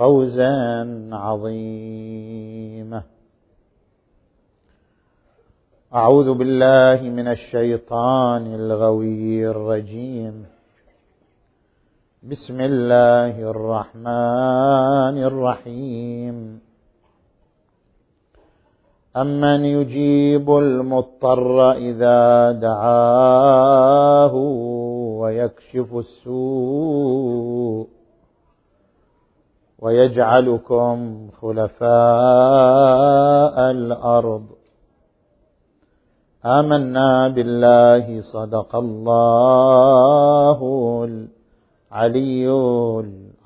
فوزا عظيما. أعوذ بالله من الشيطان الغوي الرجيم. بسم الله الرحمن الرحيم. أمن يجيب المضطر إذا دعاه ويكشف السوء. ويجعلكم خلفاء الأرض. آمنا بالله صدق الله العلي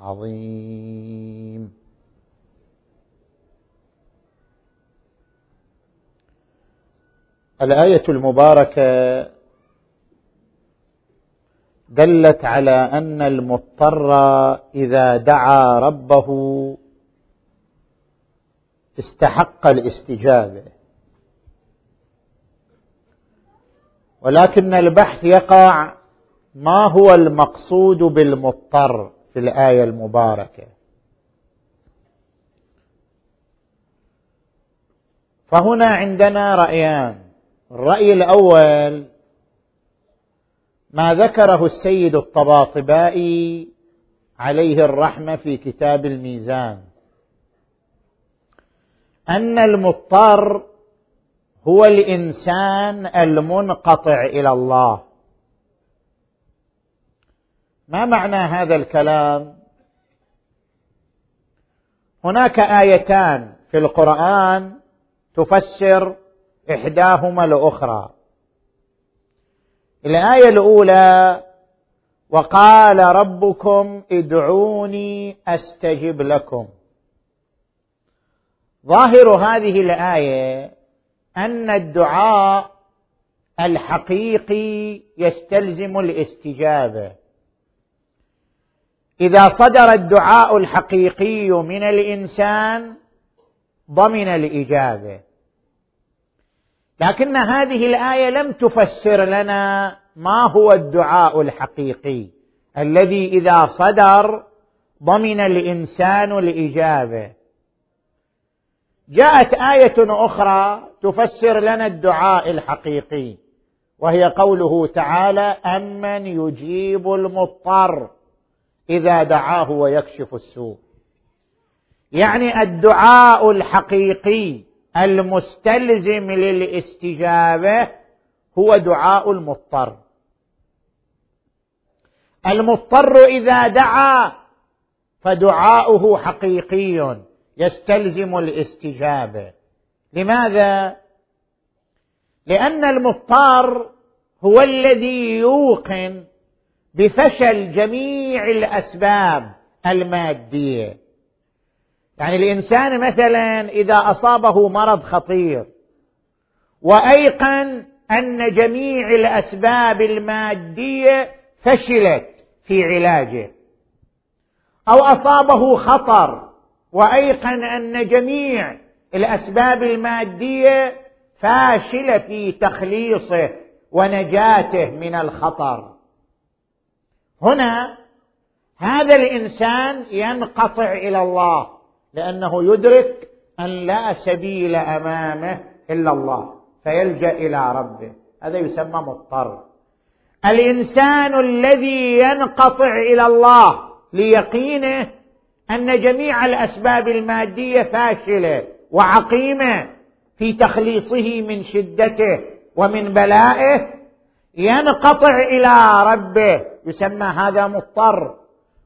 العظيم. الآية المباركة دلت على أن المضطر إذا دعا ربه استحق الاستجابة. ولكن البحث يقع ما هو المقصود بالمضطر في الآية المباركة. فهنا عندنا رأيان. الرأي الأول ما ذكره السيد الطباطبائي عليه الرحمة في كتاب الميزان. أن المضطر هو الإنسان المنقطع إلى الله. ما معنى هذا الكلام؟ هناك آيتان في القرآن تفسر إحداهما الأخرى. الآية الأولى وقال ربكم ادعوني أستجب لكم. ظاهر هذه الآية أن الدعاء الحقيقي يستلزم الاستجابة. إذا صدر الدعاء الحقيقي من الإنسان ضمن الإجابة. لكن هذه الآية لم تفسر لنا ما هو الدعاء الحقيقي الذي إذا صدر ضمن الإنسان الاجابه جاءت آية أخرى تفسر لنا الدعاء الحقيقي وهي قوله تعالى امن يجيب المضطر اذا دعاه ويكشف السوء. يعني الدعاء الحقيقي المستلزم للاستجابة هو دعاء المضطر. المضطر إذا دعا فدعاؤه حقيقي يستلزم الاستجابة. لماذا؟ لأن المضطر هو الذي يوقن بفشل جميع الأسباب المادية. يعني الإنسان مثلا إذا أصابه مرض خطير وأيقن أن جميع الأسباب المادية فشلت في علاجه أو أصابه خطر وأيقن أن جميع الأسباب المادية فاشلة في تخليصه ونجاته من الخطر. هنا هذا الإنسان ينقطع إلى الله. لأنه يدرك أن لا سبيل أمامه إلا الله فيلجأ إلى ربه. هذا يسمى مضطر. الإنسان الذي ينقطع إلى الله ليقينه أن جميع الأسباب المادية فاشلة وعقيمة في تخليصه من شدته ومن بلائه ينقطع إلى ربه. يسمى هذا مضطر.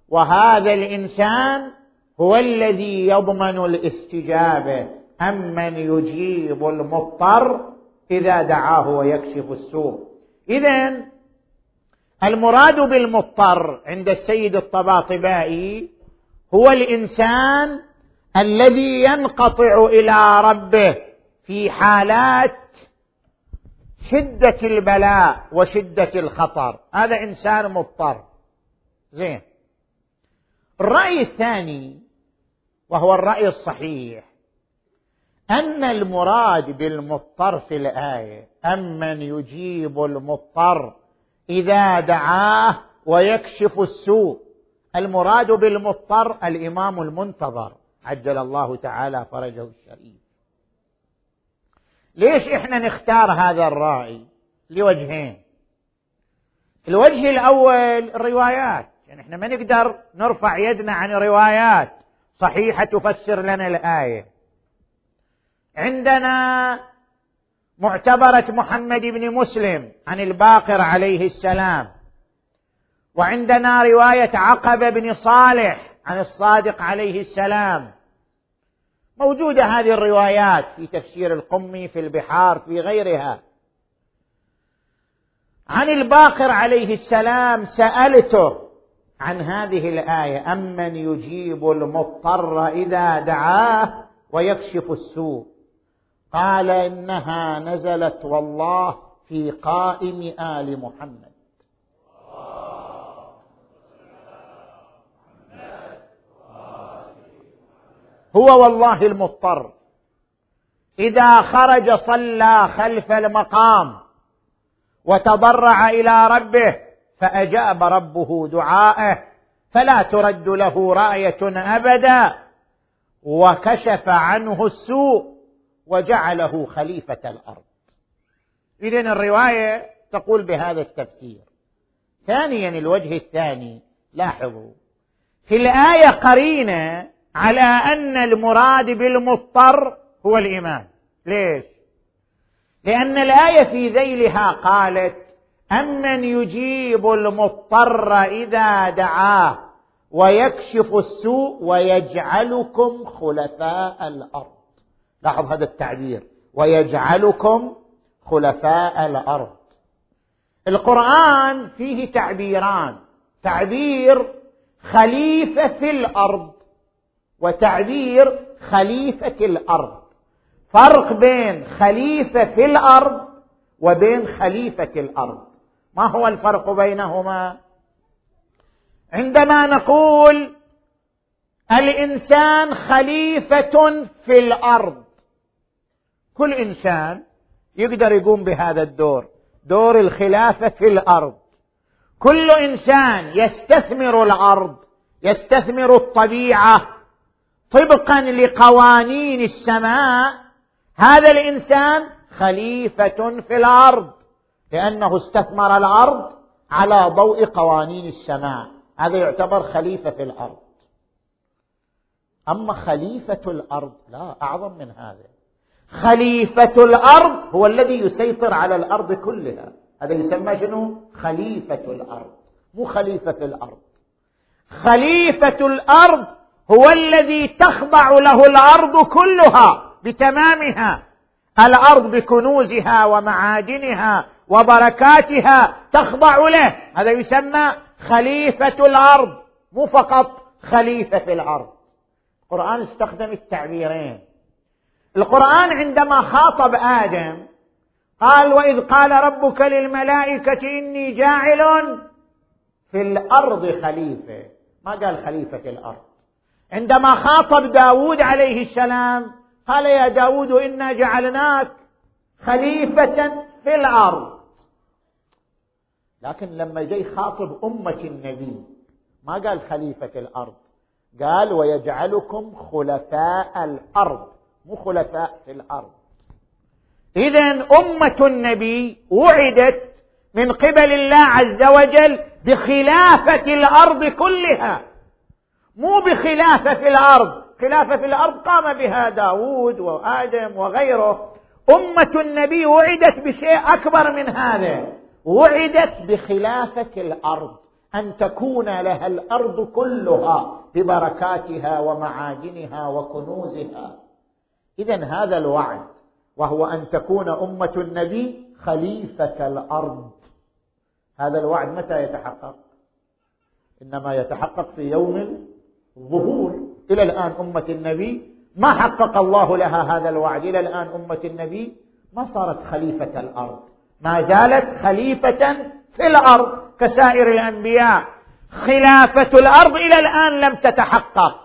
وهذا الإنسان هو الذي يضمن الاستجابة. امن يجيب المضطر إذا دعاه ويكشف السوء. اذا المراد بالمضطر عند السيد الطباطبائي هو الإنسان الذي ينقطع إلى ربه في حالات شدة البلاء وشدة الخطر. هذا إنسان مضطر. زين. الرأي الثاني وهو الرأي الصحيح. ان المراد بالمضطر في الآية أمن يجيب المضطر إذا دعاه ويكشف السوء. المراد بالمضطر الإمام المنتظر عجل الله تعالى فرجه الشريف. ليش إحنا نختار هذا الرأي؟ لوجهين. الوجه الأول الروايات. يعني إحنا ما نقدر نرفع يدنا عن روايات صحيحة تفسر لنا الآية. عندنا معتبرة محمد بن مسلم عن الباقر عليه السلام. وعندنا رواية عقبة بن صالح عن الصادق عليه السلام. موجودة هذه الروايات في تفسير القمي في البحار في غيرها. عن الباقر عليه السلام سألته عن هذه الآية امن يجيب المضطر اذا دعاه ويكشف السوء؟ قال انها نزلت والله في قائم ال محمد. هو والله المضطر. إذا خرج صلى خلف المقام وتضرع إلى ربه فأجاب ربه دعاءه فلا ترد له رأية أبدا. وكشف عنه السوء وجعله خليفة الأرض. إذن الرواية تقول بهذا التفسير. ثانيا الوجه الثاني لاحظوا في الآية قرينة على أن المراد بالمضطر هو الامام ليش؟ لأن الآية في ذيلها قالت أمن يجيب المضطر إذا دعاه ويكشف السوء ويجعلكم خلفاء الأرض. لاحظ هذا التعبير. ويجعلكم خلفاء الأرض. القرآن فيه تعبيران. تعبير خليفة في الأرض وتعبير خليفة الأرض. فرق بين خليفة في الأرض وبين خليفة الأرض. ما هو الفرق بينهما؟ عندما نقول الإنسان خليفة في الأرض كل إنسان يقدر يقوم بهذا الدور دور الخلافة في الأرض. كل إنسان يستثمر الأرض يستثمر الطبيعة طبقا لقوانين السماء. هذا الإنسان خليفة في الأرض. لأنه استثمر الأرض على ضوء قوانين السماء. هذا يعتبر خليفة في الأرض. أما خليفة الأرض لا أعظم من هذا. خليفة الأرض هو الذي يسيطر على الأرض كلها. هذا يسمى شنو؟ خليفة الأرض. مو خليفة في الأرض. خليفة الأرض هو الذي تخضع له الأرض كلها بتمامها. الأرض بكنوزها ومعادنها وبركاتها تخضع له. هذا يسمى خليفة الأرض مو فقط خليفة في الأرض. القرآن استخدم التعبيرين. القرآن عندما خاطب آدم قال وإذ قال ربك للملائكة إني جاعل في الأرض خليفة. ما قال خليفة في الأرض. عندما خاطب داود عليه السلام قال يا داود إنا جعلناك خليفة في الأرض. لكن لما جاي خاطب أمة النبي ما قال خليفة الأرض قال ويجعلكم خلفاء الأرض مو خلفاء في الأرض. إذا أمة النبي وعدت من قبل الله عز وجل بخلافة الأرض كلها. مو بخلافة في الأرض خلافة في الأرض قام بها داود وآدم وغيره. أمة النبي وعدت بشيء أكبر من هذا. وعدت بخلافة الأرض أن تكون لها الأرض كلها ببركاتها ومعادنها وكنوزها. إذا هذا الوعد وهو أن تكون أمة النبي خليفة الأرض. هذا الوعد متى يتحقق؟ إنما يتحقق في يوم ظهور إلى الآن أمة النبي ما حقق الله لها هذا الوعد؟ إلى الآن أمة النبي ما صارت خليفة الأرض. ما زالت خليفة في الأرض كسائر الأنبياء. خلافة الأرض إلى الآن لم تتحقق.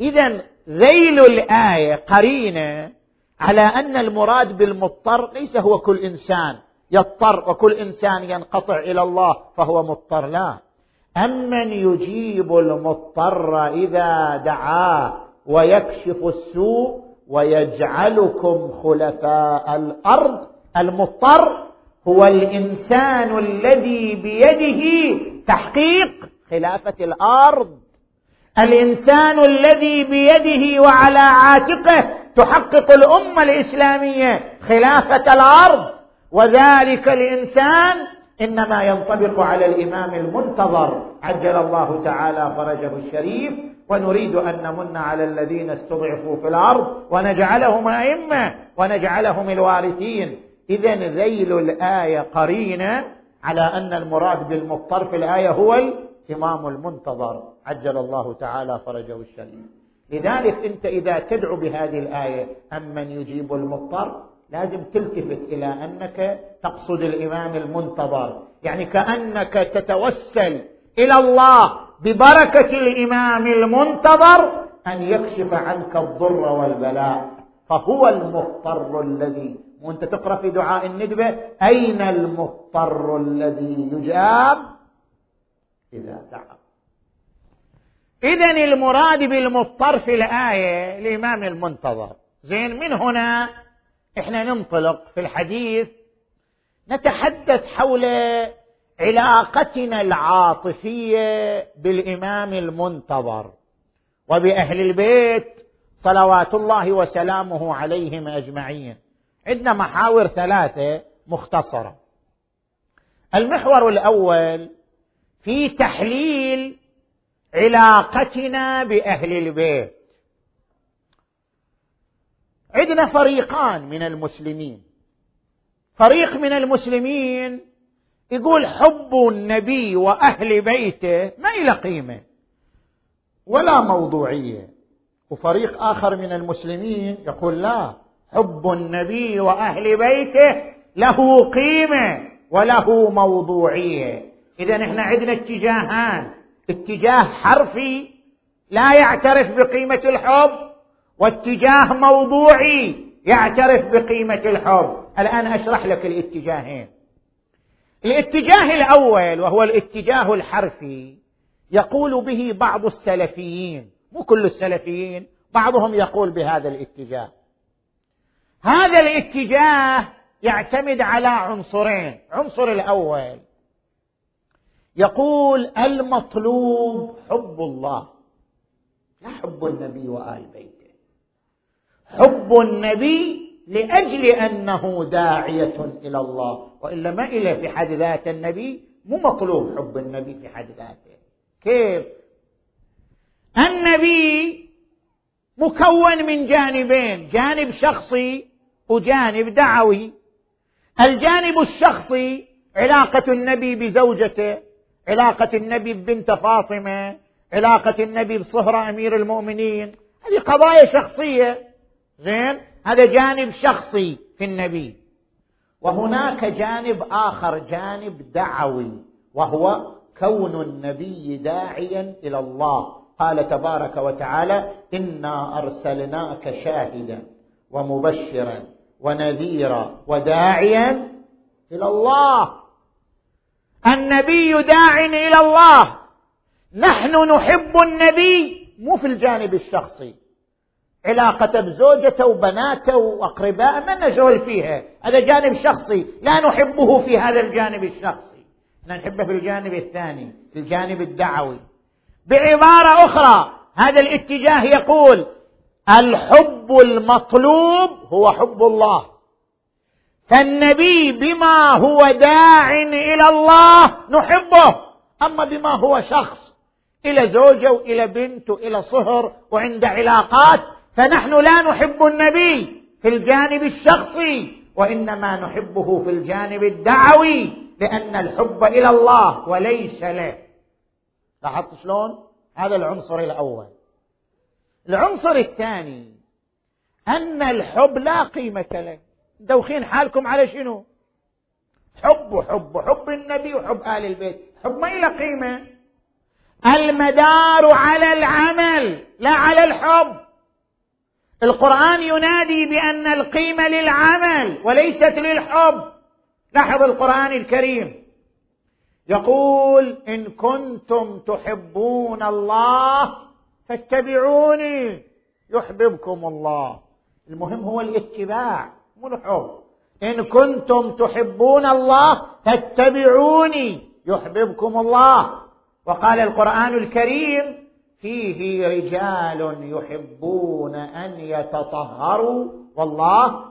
إذا ذيل الآية قرينة على أن المراد بالمضطر ليس هو كل إنسان يضطر وكل إنسان ينقطع إلى الله فهو مضطر لا. أمن يجيب المضطر إذا دعاه ويكشف السوء ويجعلكم خلفاء الأرض. المضطر هو الإنسان الذي بيده تحقيق خلافة الأرض. الإنسان الذي بيده وعلى عاتقه تحقق الأمة الإسلامية خلافة الأرض. وذلك الإنسان إنما ينطبق على الإمام المنتظر. عجل الله تعالى فرجه الشريف. ونريد أن نمن على الذين استضعفوا في الأرض. ونجعلهم أئمة. ونجعلهم الوارثين. اذا ذيل الآية قرينه على أن المراد بالمضطر في الآية هو الإمام المنتظر. عجل الله تعالى فرجه الشريف. لذلك أنت إذا تدعو بهذه الآية أمن يجيب المضطر لازم تلتفت إلى أنك تقصد الإمام المنتظر. يعني كأنك تتوسل إلى الله ببركة الإمام المنتظر أن يكشف عنك الضر والبلاء. فهو المضطر الذي وانت تقرأ في دعاء الندبة أين المضطر الذي يجاب؟ إذا دعا. اذا المراد بالمضطر في الآية الإمام المنتظر. زين من هنا إحنا ننطلق في الحديث نتحدث حول علاقتنا العاطفية بالإمام المنتظر. وبأهل البيت صلوات الله وسلامه عليهم أجمعين. عندنا محاور ثلاثة مختصرة. المحور الأول في تحليل علاقتنا بأهل البيت. عندنا فريقان من المسلمين. فريق من المسلمين يقول حب النبي وأهل بيته ما له قيمة ولا موضوعية. وفريق آخر من المسلمين يقول لا حب النبي وأهل بيته له قيمة وله موضوعية. إذا إحنا عندنا اتجاهان. اتجاه حرفي لا يعترف بقيمة الحب واتجاه موضوعي يعترف بقيمة الحب. الآن أشرح لك الاتجاهين. الاتجاه الأول وهو الاتجاه الحرفي يقول به بعض السلفيين مو كل السلفيين بعضهم يقول بهذا الاتجاه. هذا الاتجاه يعتمد على عنصرين. عنصر الأول يقول المطلوب حب الله. لا حب النبي وآل بيته. حب النبي لأجل أنه داعية إلى الله. والا ما إله في حد ذات النبي مو مطلوب حب النبي في حد ذاته. كيف؟ النبي مكون من جانبين. جانب شخصي وجانب دعوي. الجانب الشخصي علاقة النبي بزوجته علاقة النبي ببنت فاطمة علاقة النبي بصهره أمير المؤمنين. هذه قضايا شخصية. زين؟ هذا جانب شخصي في النبي. وهناك جانب آخر جانب دعوي وهو كون النبي داعيا إلى الله. قال تبارك وتعالى إنا أرسلناك شاهدا ومبشرا ونذيرا وداعيا إلى الله. النبي داع إلى الله. نحن نحب النبي مو في الجانب الشخصي. علاقته بزوجته وبناته واقربائه ما نشغل فيها. هذا جانب شخصي. لا نحبه في هذا الجانب الشخصي. إحنا نحبه في الجانب الثاني في الجانب الدعوي. بعبارة أخرى هذا الاتجاه يقول الحب المطلوب هو حب الله. فالنبي بما هو داع إلى الله نحبه أما بما هو شخص إلى زوجة وإلى بنت وإلى صهر وعند علاقات فنحن لا نحب النبي في الجانب الشخصي وإنما نحبه في الجانب الدعوي لأن الحب إلى الله وليس له. لاحظت شلون؟ هذا العنصر الأول. العنصر الثاني أن الحب لا قيمة له. دوخين حالكم على شنو؟ حب حب حب النبي وحب آل البيت. حب ما له قيمة. المدار على العمل لا على الحب. القرآن ينادي بأن القيمة للعمل وليست للحب. لاحظ القرآن الكريم. يقول إن كنتم تحبون الله فاتبعوني يحببكم الله. المهم هو الاتباع مو الحب. إن كنتم تحبون الله فاتبعوني يحببكم الله. وقال القرآن الكريم فيه رجال يحبون أن يتطهروا والله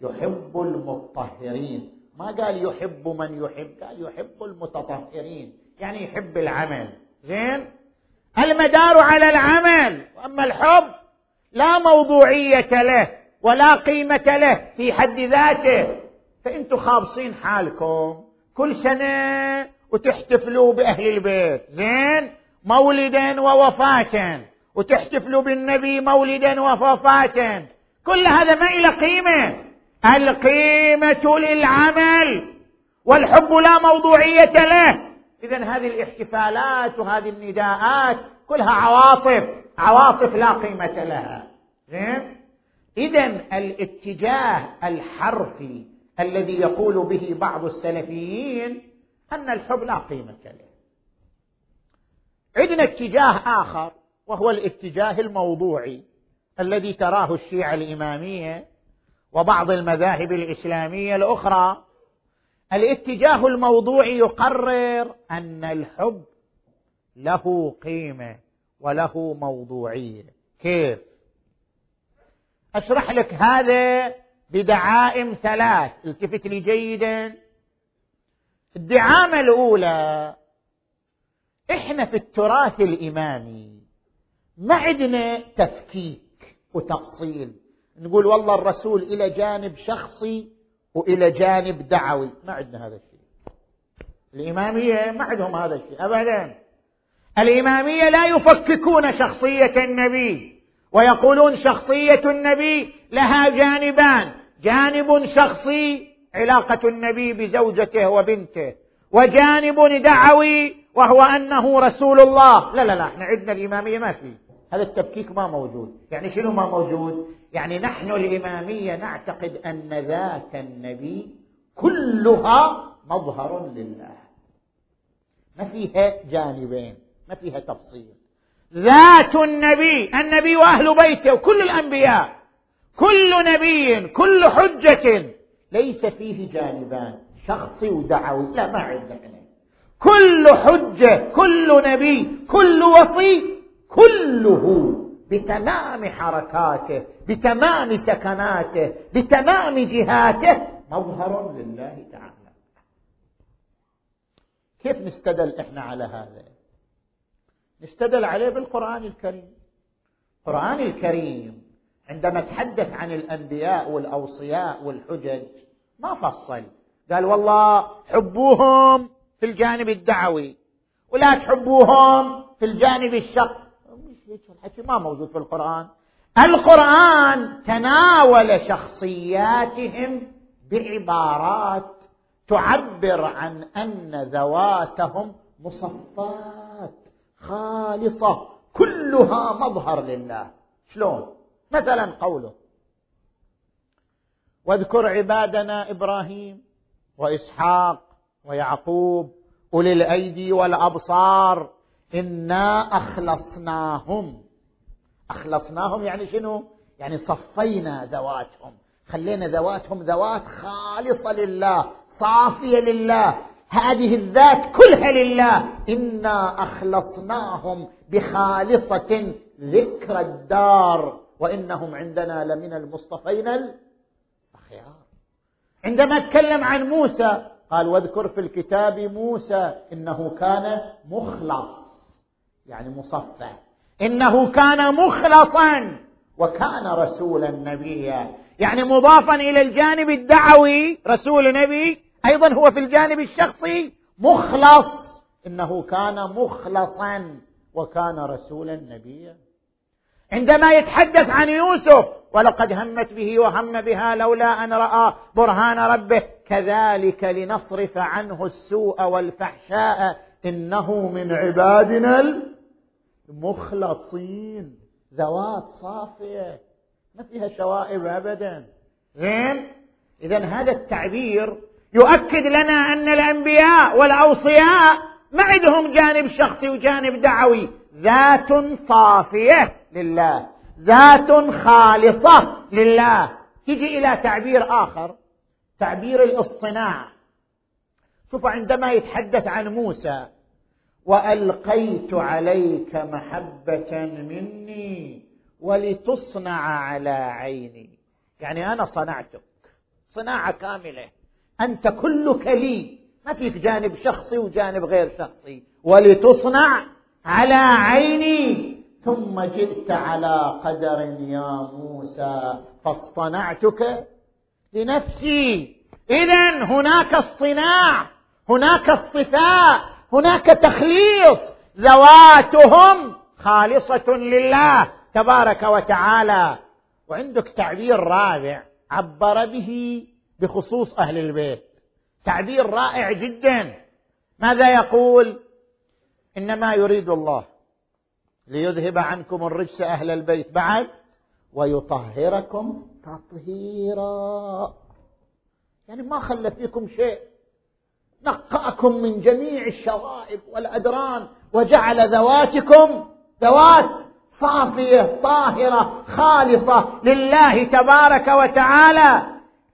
يحب المطهرين. ما قال يحب من يحب قال يحب المتطهرين. يعني يحب العمل. زين؟ المدار على العمل. وأما الحب لا موضوعية له ولا قيمة له في حد ذاته. فانتم خابصين حالكم. كل سنة وتحتفلوا بأهل البيت. زين؟ مولدا ووفاة. وتحتفلوا بالنبي مولدا ووفاة. كل هذا ما إلى قيمة. القيمة للعمل. والحب لا موضوعية له. إذا هذه الاحتفالات وهذه النداءات كلها عواطف عواطف لا قيمة لها. زين؟ إذا الاتجاه الحرفي الذي يقول به بعض السلفيين أن الحب لا قيمة له. عندنا اتجاه آخر وهو الاتجاه الموضوعي الذي تراه الشيعة الإمامية وبعض المذاهب الإسلامية الأخرى. الاتجاه الموضوعي يقرر أن الحب له قيمة وله موضوعية. كيف؟ أشرح لك هذا بدعائم ثلاث. التفت لي جيدا. الدعامة الأولى إحنا في التراث الامامي ما عندنا تفكيك وتفصيل. نقول والله الرسول إلى جانب شخصي وإلى جانب دعوي. ما عندنا هذا الشيء. الإمامية ما عندهم هذا الشيء ابدا. الإمامية لا يفككون شخصية النبي ويقولون شخصية النبي لها جانبان. جانب شخصي علاقة النبي بزوجته وبنته وجانب دعوي وهو أنه رسول الله. لا لا لا إحنا عندنا الإمامية ما في. هذا التفكيك ما موجود. يعني شنو ما موجود؟ يعني نحن الإمامية نعتقد أن ذات النبي كلها مظهر لله. ما فيها جانبين ما فيها تفصيل. ذات النبي النبي وأهل بيته وكل الأنبياء كل نبي كل حجة ليس فيه جانبان شخصي ودعوي لا ما عندنا كل حجة كل نبي كل وصي كله بتمام حركاته بتمام سكناته بتمام جهاته. مظهر لله تعالى. كيف نستدل إحنا على هذا؟ نستدل عليه بالقرآن الكريم. القرآن الكريم عندما تحدث عن الأنبياء والأوصياء والحجج ما فصل. قال والله حبوهم في الجانب الدعوي ولا تحبوهم في الجانب الشق الحكي ما موجود في القرآن. القرآن تناول شخصياتهم بعبارات تعبر عن أن ذواتهم مصفات خالصة كلها مظهر لله. شلون؟ مثلا قوله واذكر عبادنا إبراهيم وإسحاق ويعقوب أولي الأيدي والأبصار انا اخلصناهم. اخلصناهم يعني شنو؟ يعني صفينا ذواتهم. خلينا ذواتهم ذوات خالصة لله صافية لله. هذه الذات كلها لله. انا اخلصناهم بخالصة ذكر الدار. وإنهم عندنا لمن المصطفين الأخيار. عندما تكلم عن موسى قال واذكر في الكتاب موسى إنه كان مخلص. يعني مصفى. إنه كان مخلصا وكان رسولا نبيا. يعني مضافا إلى الجانب الدعوي رسول نبي أيضا هو في الجانب الشخصي مخلص. إنه كان مخلصا وكان رسولا نبيا. عندما يتحدث عن يوسف ولقد همت به وهم بها لولا أن رأى برهان ربه كذلك لنصرف عنه السوء والفحشاء إنه من عبادنا المخلصين ذوات صافية. ما فيها شوائب ابدا. زين اذا هذا التعبير يؤكد لنا أن الأنبياء والأوصياء ما عندهم جانب شخصي وجانب دعوي. ذات صافية لله. ذات خالصة لله. تجي إلى تعبير آخر. تعبير الاصطناع شوف عندما يتحدث عن موسى وألقيت عليك محبة مني ولتصنع على عيني. يعني أنا صنعتك. صناعة كاملة. أنت كلك لي. ما فيك جانب شخصي وجانب غير شخصي. ولتصنع على عيني. ثم جئت على قدر يا موسى فاصطنعتك لنفسي. اذا هناك اصطناع. هناك اصطفاء. هناك تخليص ذواتهم خالصة لله تبارك وتعالى. وعندك تعبير رابع عبر به بخصوص أهل البيت. تعبير رائع جدا. ماذا يقول؟ إنما يريد الله ليذهب عنكم الرجس أهل البيت بعد ويطهركم تطهيرا. يعني ما خلى فيكم شيء. نقأكم من جميع الشوائب والأدران وجعل ذواتكم ذوات صافية طاهرة خالصة لله تبارك وتعالى.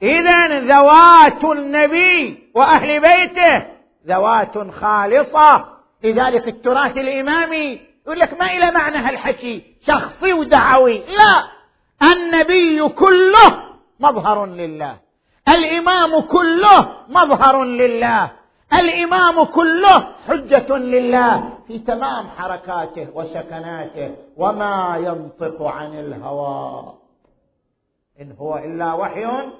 اذا ذوات النبي وأهل بيته ذوات خالصة. لذلك التراث الإمامي يقول لك ما إلى معنى هالحكي؟ شخصي ودعوي. لا النبي كله مظهر لله. الإمام كله مظهر لله. الإمام كله حجة لله في تمام حركاته وسكناته وما ينطق عن الهوى. إن هو إلا وحي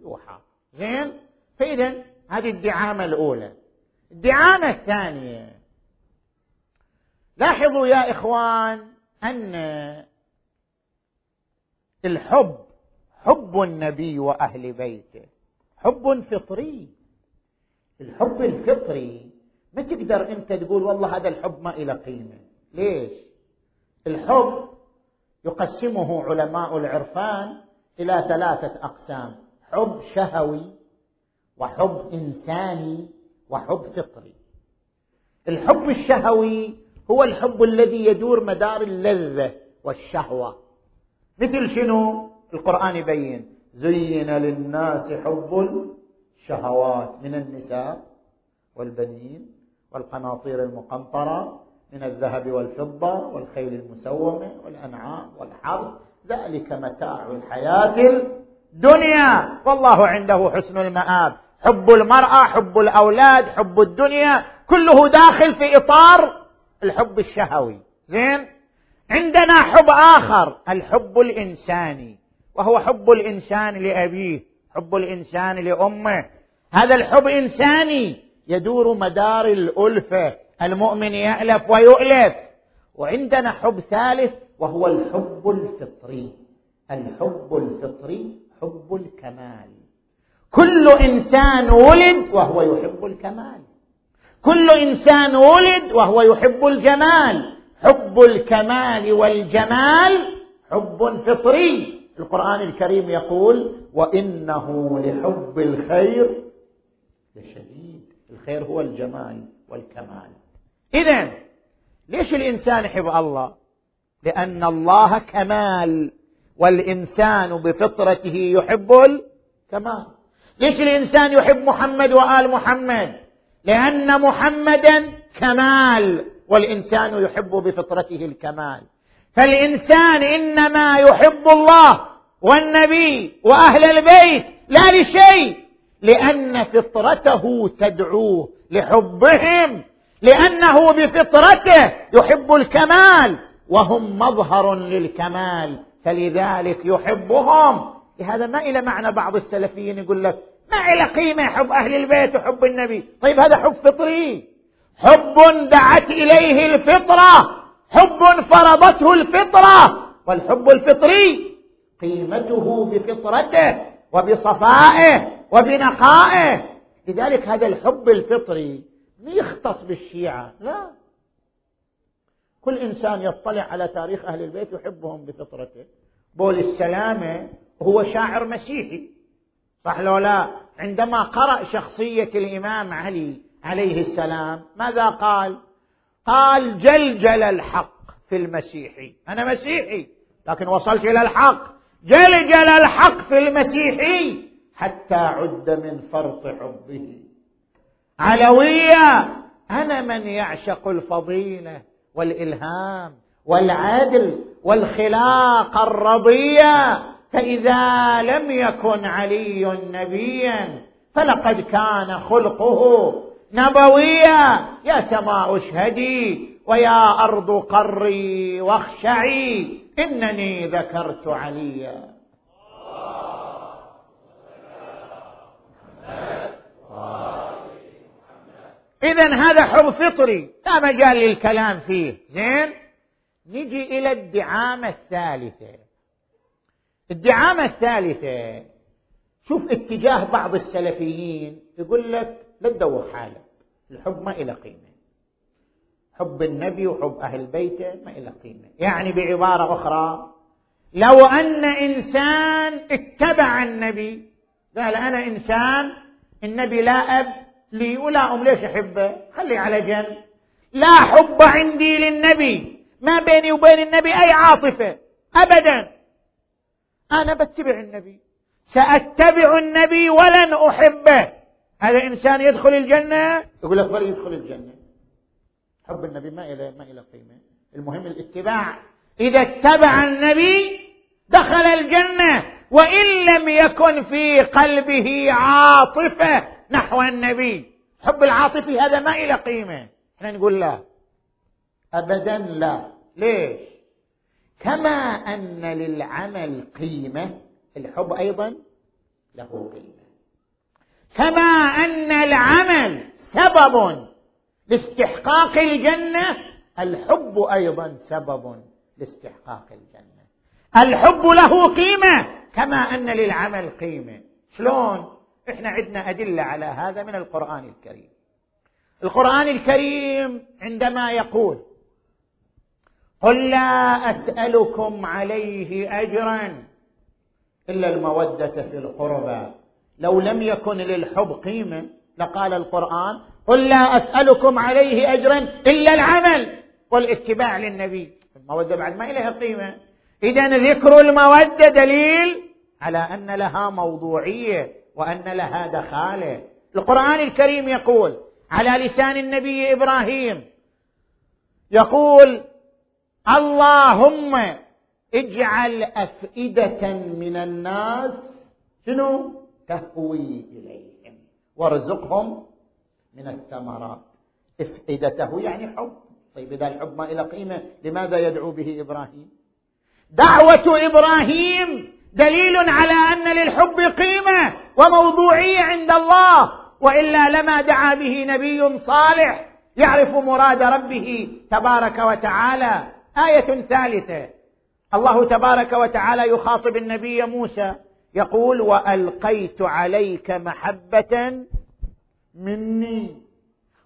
يوحى. زين؟ فاذا هذه الدعامة الأولى. الدعامة الثانية. لاحظوا يا إخوان أن الحب حب النبي وأهل بيته. حب فطري. الحب الفطري ما تقدر أنت تقول والله هذا الحب ما له قيمة. ليش؟ الحب يقسمه علماء العرفان إلى ثلاثة أقسام حب شهوي وحب إنساني وحب فطري. الحب الشهوي هو الحب الذي يدور مدار اللذة والشهوة. مثل شنو؟ القرآن يبين زين للناس حب الشهوات من النساء والبنين والقناطير المقنطرة من الذهب والفضة والخيل المسومة والأنعام والحرث. ذلك متاع الحياة الدنيا. والله عنده حسن المآب. حب المرأة حب الأولاد حب الدنيا كله داخل في إطار الحب الشهوي. زين؟ عندنا حب آخر الحب الإنساني. وهو حب الإنسان لأبيه حب الإنسان لأمه. هذا الحب إنساني يدور مدار الالفه المؤمن يألف ويؤلف. وعندنا حب ثالث وهو الحب الفطري. الحب الفطري حب الكمال. كل إنسان ولد وهو يحب الكمال. كل إنسان ولد وهو يحب الجمال. حب الكمال والجمال حب فطري. القرآن الكريم يقول وإنه لحب الخير لشديد. الخير هو الجمال والكمال. اذا ليش الإنسان يحب الله؟ لأن الله كمال والإنسان بفطرته يحب الكمال. ليش الإنسان يحب محمد وآل محمد؟ لأن محمدا كمال والإنسان يحب بفطرته الكمال. فالإنسان إنما يحب الله والنبي وأهل البيت لا لشيء لأن فطرته تدعوه لحبهم لأنه بفطرته يحب الكمال وهم مظهر للكمال فلذلك يحبهم. لهذا ما إلى معنى بعض السلفيين يقول لك ما إلى قيمة حب أهل البيت وحب النبي؟ طيب هذا حب فطري. حب دعت إليه الفطرة. حب فرضته الفطرة والحب الفطري قيمته بفطرته وبصفائه وبنقائه. لذلك هذا الحب الفطري ما يختص بالشيعة لا. كل إنسان يطلع على تاريخ أهل البيت يحبهم بفطرته. بول السلامة هو شاعر مسيحي صح لو لا؟ عندما قرأ شخصية الإمام علي عليه السلام ماذا قال؟ قال جلجل الحق في المسيحي. أنا مسيحي لكن وصلت إلى الحق. جلجل الحق في المسيحي حتى عد من فرط حبه. علوية أنا من يعشق الفضيلة والإلهام والعدل والخلاق الرضية فإذا لم يكن علي نبيا فلقد كان خلقه نبويا يا سماء اشهدي ويا أرض قري واخشعي. إنني ذكرت عليا. اذا هذا حب فطري. لا مجال للكلام فيه. زين؟ نجي إلى الدعامة الثالثة. الدعامة الثالثة. شوف اتجاه بعض السلفيين. يقول لك لا تدور حالك. الحب ما إلى قيمة. حب النبي وحب أهل بيته ما إلى قيمة. يعني بعبارة أخرى لو أن إنسان اتبع النبي قال أنا إنسان النبي لا أب لي ولا أم ليش أحبه؟ خلي على جنب. لا حب عندي للنبي ما بيني وبين النبي أي عاطفة أبدا. أنا بتبع النبي سأتبع النبي ولن أحبه. هذا إنسان يدخل الجنة؟ يقول لك بل يدخل الجنة. حب النبي ما إلى ما إلى قيمة. المهم الاتباع. إذا اتبع النبي دخل الجنة. وإن لم يكن في قلبه عاطفة نحو النبي. حب العاطفي هذا ما إلى قيمة. إحنا نقول لا. أبدا لا. ليش؟ كما أن للعمل قيمة الحب أيضا له قيمة. كما أن العمل سبب لاستحقاق الجنة الحب أيضا سبب لاستحقاق الجنة. الحب له قيمة كما أن للعمل قيمة. شلون؟ إحنا عندنا أدلة على هذا من القرآن الكريم. القرآن الكريم عندما يقول قل لا أسألكم عليه اجرا إلا المودة في القربى. لو لم يكن للحب قيمة لقال القرآن قل لا أسألكم عليه اجرا إلا العمل والاتباع للنبي. المودة بعد ما لها قيمة. اذا ذكر المودة دليل على أن لها موضوعية وأن لها دخالة. القرآن الكريم يقول على لسان النبي إبراهيم يقول اللهم اجعل أفئدة من الناس. شنو؟ تهوي إليهم. وارزقهم من الثمرات. افئدته يعني حب. طيب إذا الحب ما له قيمة لماذا يدعو به إبراهيم؟ دعوة إبراهيم دليل على أن للحب قيمة وموضوعية عند الله. وإلا لما دعا به نبي صالح يعرف مراد ربه تبارك وتعالى. آية ثالثة. الله تبارك وتعالى يخاطب النبي موسى. يقول وألقيت عليك محبة مني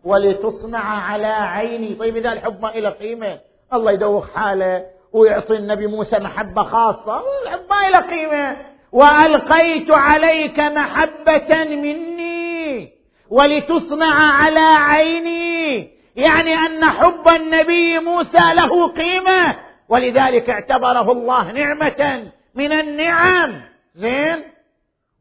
ولتصنع على عيني. طيب إذا الحب ما له قيمة؟ الله يدوخ حاله ويعطي النبي موسى محبة خاصة. الحب ما له قيمة. وألقيت عليك محبة مني ولتصنع على عيني. يعني أن حب النبي موسى له قيمة. ولذلك اعتبره الله نعمة من النعم. زين؟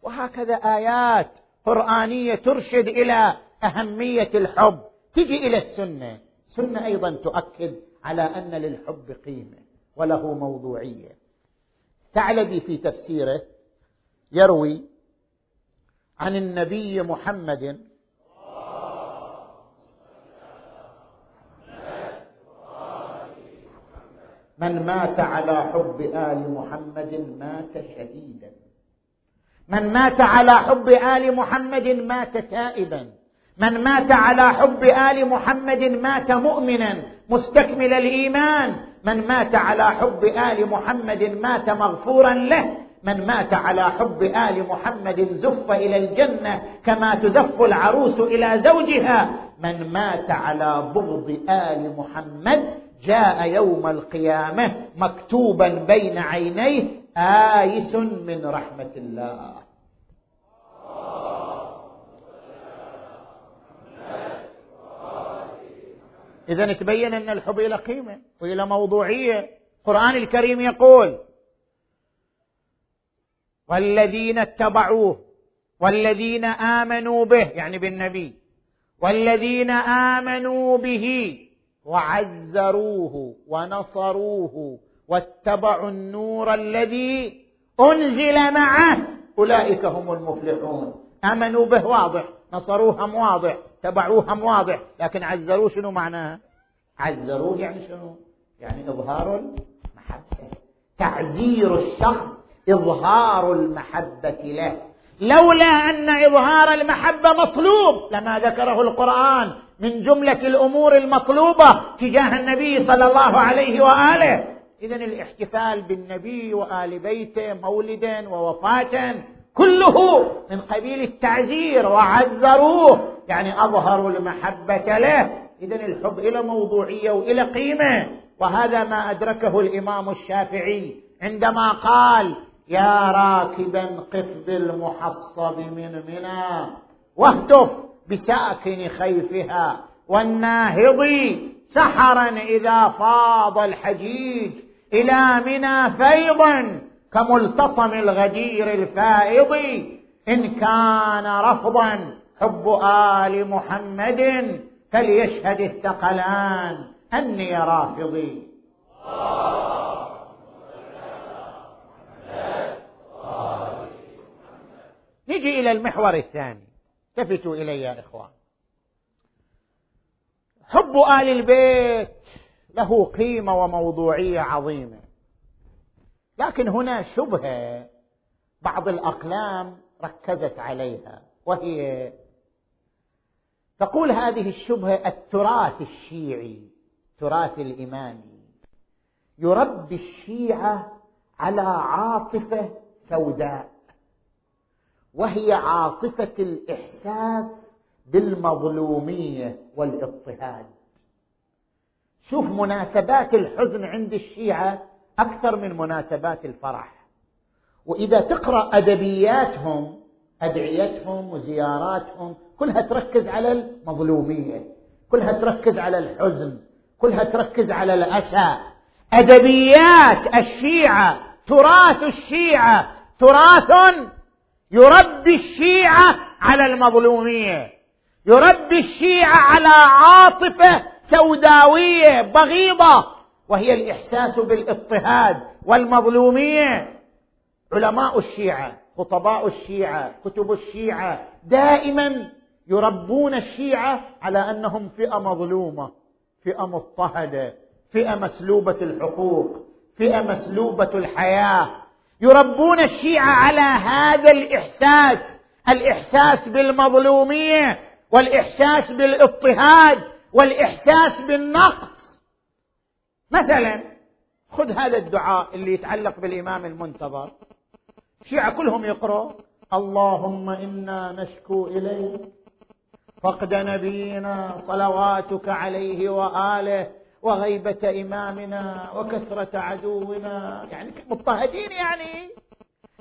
وهكذا آيات قرآنية ترشد إلى أهمية الحب. تجي إلى السنة. السنة أيضا تؤكد على أن للحب قيمة وله موضوعية. ثعلبي في تفسيره يروي عن النبي محمد من مات على حب آل محمد مات شهيدا. من مات على حب آل محمد مات تائبا. من مات على حب آل محمد مات مؤمنا مستكمل الإيمان. من مات على حب آل محمد مات مغفورا له. من مات على حب آل محمد زف إلى الجنة كما تزف العروس إلى زوجها. من مات على بغض آل محمد جاء يوم القيامة مكتوبا بين عينيه آيس من رحمة الله. إذا تبين أن الحب إلى قيمة وإلى موضوعية. القرآن الكريم يقول والذين اتبعوه والذين آمنوا به يعني بالنبي والذين آمنوا به وعزروه ونصروه واتبعوا النور الذي أنزل معه. أولئك هم المفلحون. آمنوا به واضح. نصروه هم واضح. تبعوه هم واضح. لكن عزروه شنو معناه؟ عزروه يعني شنو؟ يعني إظهار المحبة. تعزير الشخص إظهار المحبة له. لولا أن إظهار المحبة مطلوب لما ذكره القرآن. من جملة الأمور المطلوبة تجاه النبي صلى الله عليه وآله. إذا الاحتفال بالنبي وآل بيته مولدا ووفاة كله من قبيل التعزير وعذروه يعني أظهروا المحبة له. اذا الحب إلى موضوعية وإلى قيمة. وهذا ما أدركه الإمام الشافعي عندما قال يا راكبا قف بالمحصب من منى واهتف. بساكن خيفها والناهض سحرا إذا فاض الحجيج إلى منى فيضا كملتطم الغدير الفائض إن كان رفضا حب آل محمد فليشهد الثقلان أني رافضي. نجي إلى المحور الثاني. التفتوا إلي يا إخوان. حب آل البيت له قيمة وموضوعية عظيمة. لكن هنا شبهة بعض الأقلام ركزت عليها وهي تقول هذه الشبهة التراث الشيعي التراث الامامي يربي الشيعة على عاطفة سوداء. وهي عاطفة الإحساس بالمظلومية والاضطهاد. شوف مناسبات الحزن عند الشيعة أكثر من مناسبات الفرح. وإذا تقرأ أدبياتهم أدعيتهم وزياراتهم كلها تركز على المظلومية كلها تركز على الحزن كلها تركز على الأسى. أدبيات الشيعة تراث الشيعة تراث يربي الشيعة على المظلومية. يربي الشيعة على عاطفة سوداوية بغيضة. وهي الإحساس بالاضطهاد والمظلومية. علماء الشيعة خطباء الشيعة كتب الشيعة دائما يربون الشيعة على أنهم فئة مظلومة فئة مضطهدة فئة مسلوبة الحقوق فئة مسلوبة الحياة. يربون الشيعة على هذا الإحساس الإحساس بالمظلومية والإحساس بالاضطهاد والإحساس بالنقص. مثلا خذ هذا الدعاء اللي يتعلق بالإمام المنتظر. الشيعة كلهم يقرأ اللهم إنا نشكو إليك فقد نبينا صلواتك عليه وآله وغيبة إمامنا وكثرة عدونا. يعني مضطهدين يعني.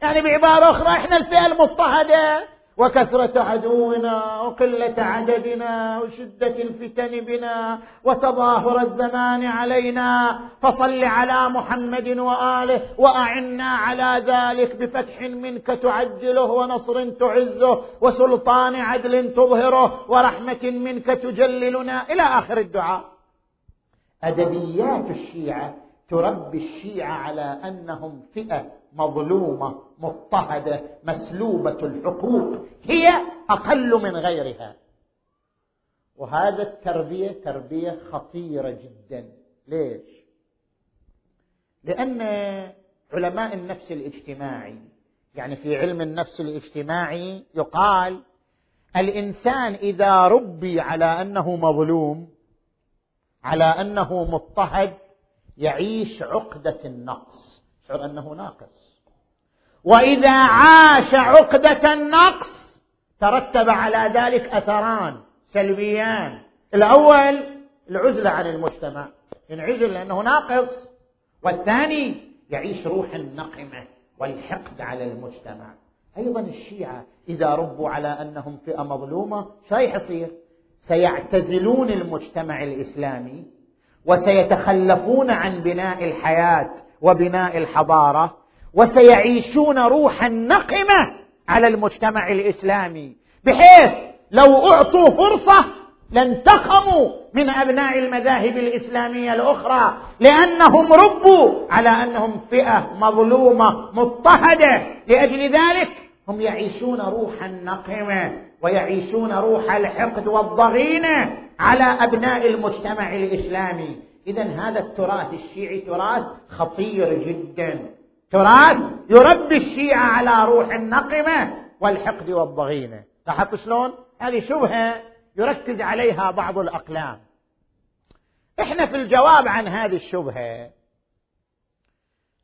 يعني بعبارة أخرى إحنا الفئة المضطهدة. وكثرة عدونا وقلة عددنا وشدة الفتن بنا وتظاهر الزمان علينا. فصل على محمد وآله وأعنا على ذلك بفتح منك تعجله ونصر تعزه وسلطان عدل تظهره ورحمة منك تجللنا. إلى آخر الدعاء. أدبيات الشيعة تربي الشيعة على أنهم فئة مظلومة مضطهدة مسلوبة الحقوق هي أقل من غيرها. وهذا التربية تربية خطيرة جدا. ليش؟ لأن علماء النفس الاجتماعي يعني في علم النفس الاجتماعي يقال الإنسان إذا ربي على أنه مظلوم على أنه مضطهد يعيش عقدة النقص. يشعر أنه ناقص. وإذا عاش عقدة النقص ترتب على ذلك أثران سلبيان. الأول العزله عن المجتمع. ينعزل لأنه ناقص. والثاني يعيش روح النقمة والحقد على المجتمع. أيضا الشيعة إذا ربوا على أنهم فئة مظلومة شو يصير. سيعتزلون المجتمع الإسلامي وسيتخلفون عن بناء الحياة وبناء الحضارة وسيعيشون روح النقمه على المجتمع الإسلامي بحيث لو أعطوا فرصة لانتقموا من أبناء المذاهب الإسلامية الأخرى لأنهم ربوا على أنهم فئة مظلومة مضطهدة. لأجل ذلك هم يعيشون روح النقمه ويعيشون روح الحقد والضغينة على أبناء المجتمع الإسلامي. اذا هذا التراث الشيعي تراث خطير جدا. تراث يربي الشيعة على روح النقمة والحقد والضغينة. لاحظت شلون؟ هذه شبهة يركز عليها بعض الأقلام. إحنا في الجواب عن هذه الشبهة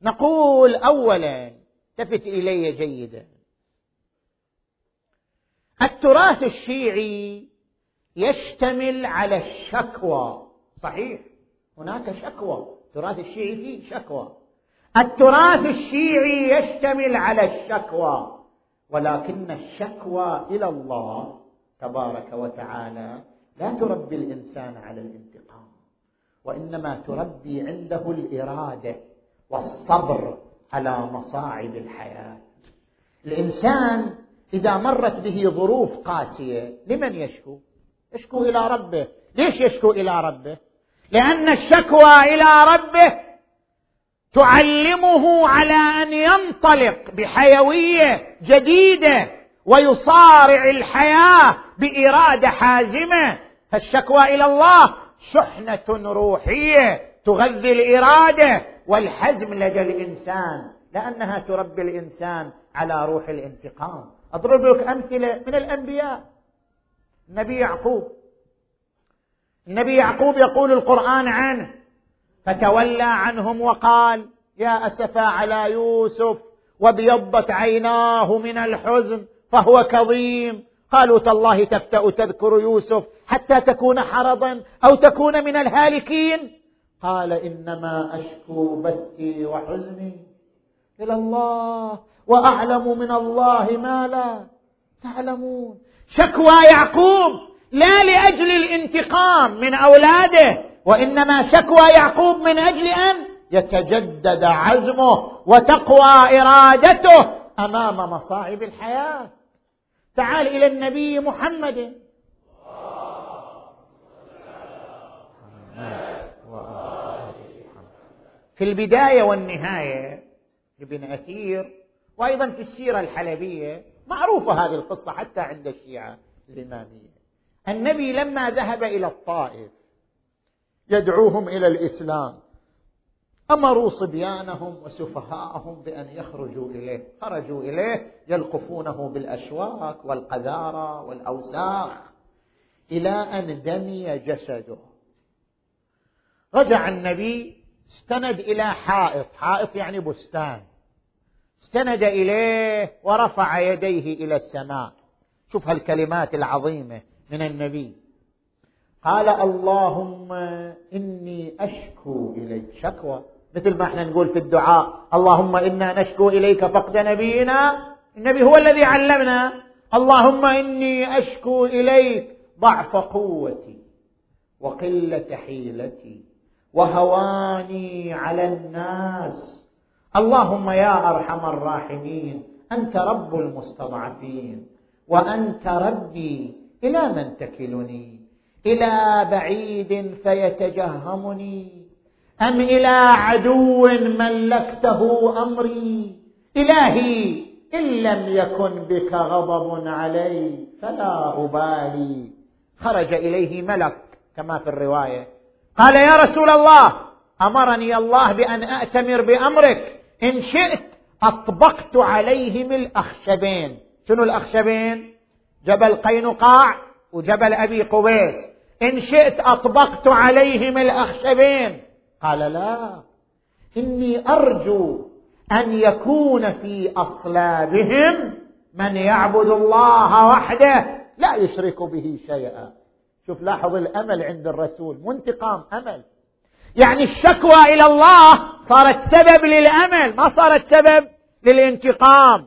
نقول اولا التفت إلي جيدا. التراث الشيعي يشتمل على الشكوى. صحيح؟ هناك شكوى. التراث الشيعي فيه شكوى. التراث الشيعي يشتمل على الشكوى. ولكن الشكوى إلى الله تبارك وتعالى لا تربي الإنسان على الانتقام وإنما تربي عنده الإرادة والصبر على مصاعب الحياة. الإنسان إذا مرت به ظروف قاسية لمن يشكو؟ يشكو إلى ربه. ليش يشكو إلى ربه؟ لأن الشكوى إلى ربه تعلمه على أن ينطلق بحيوية جديدة ويصارع الحياة بإرادة حازمة. فالشكوى إلى الله شحنة روحية تغذي الإرادة والحزم لدى الإنسان لأنها تربي الإنسان على روح الانتقام. اضرب لك أمثلة من الأنبياء. النبي يعقوب. النبي يعقوب يقول القرآن عنه فتولى عنهم وقال يا أسفا على يوسف وابيضت عيناه من الحزن فهو كظيم. قالوا تالله تفتأ تذكر يوسف حتى تكون حرضا أو تكون من الهالكين. قال إنما أشكو بثي وحزني إلى الله. وأعلم من الله ما لا تعلمون. شكوى يعقوب لا لأجل الانتقام من أولاده وإنما شكوى يعقوب من أجل أن يتجدد عزمه وتقوى إرادته أمام مصاعب الحياة. تعال إلى النبي محمد. في البداية والنهاية لابن أثير وأيضا في السيرة الحلبية معروفة هذه القصة حتى عند الشيعة الإمامية. النبي لما ذهب إلى الطائف يدعوهم إلى الإسلام أمروا صبيانهم وسفهاءهم بأن يخرجوا إليه. خرجوا إليه يلقفونه بالأشواك والقذاره والأوساخ إلى أن دمي جسده. رجع النبي استند إلى حائط. حائط يعني بستان. استند إليه ورفع يديه إلى السماء. شوف هالكلمات العظيمة من النبي. قال اللهم إني أشكو إليك. شكوى. مثل ما إحنا نقول في الدعاء. اللهم إنا نشكو إليك فقد نبينا. النبي هو الذي علمنا. اللهم إني أشكو إليك ضعف قوتي وقلة حيلتي وهواني على الناس. اللهم يا أرحم الراحمين أنت رب المستضعفين وأنت ربي إلى من تكلني إلى بعيد فيتجهمني أم إلى عدو ملكته أمري؟ إلهي إن لم يكن بك غضب علي فلا أبالي. خرج إليه ملك كما في الرواية. قال يا رسول الله أمرني الله بأن أأتمر بأمرك إن شئت أطبقت عليهم الأخشبين. شنو الأخشبين؟ جبل قينقاع وجبل أبي قبيس. إن شئت أطبقت عليهم الأخشبين. قال لا. إني أرجو أن يكون في أصلابهم من يعبد الله وحده لا يشرك به شيئا. شوف لاحظ الأمل عند الرسول مو انتقام أمل. يعني الشكوى إلى الله صارت سبب للأمل ما صارت سبب للانتقام.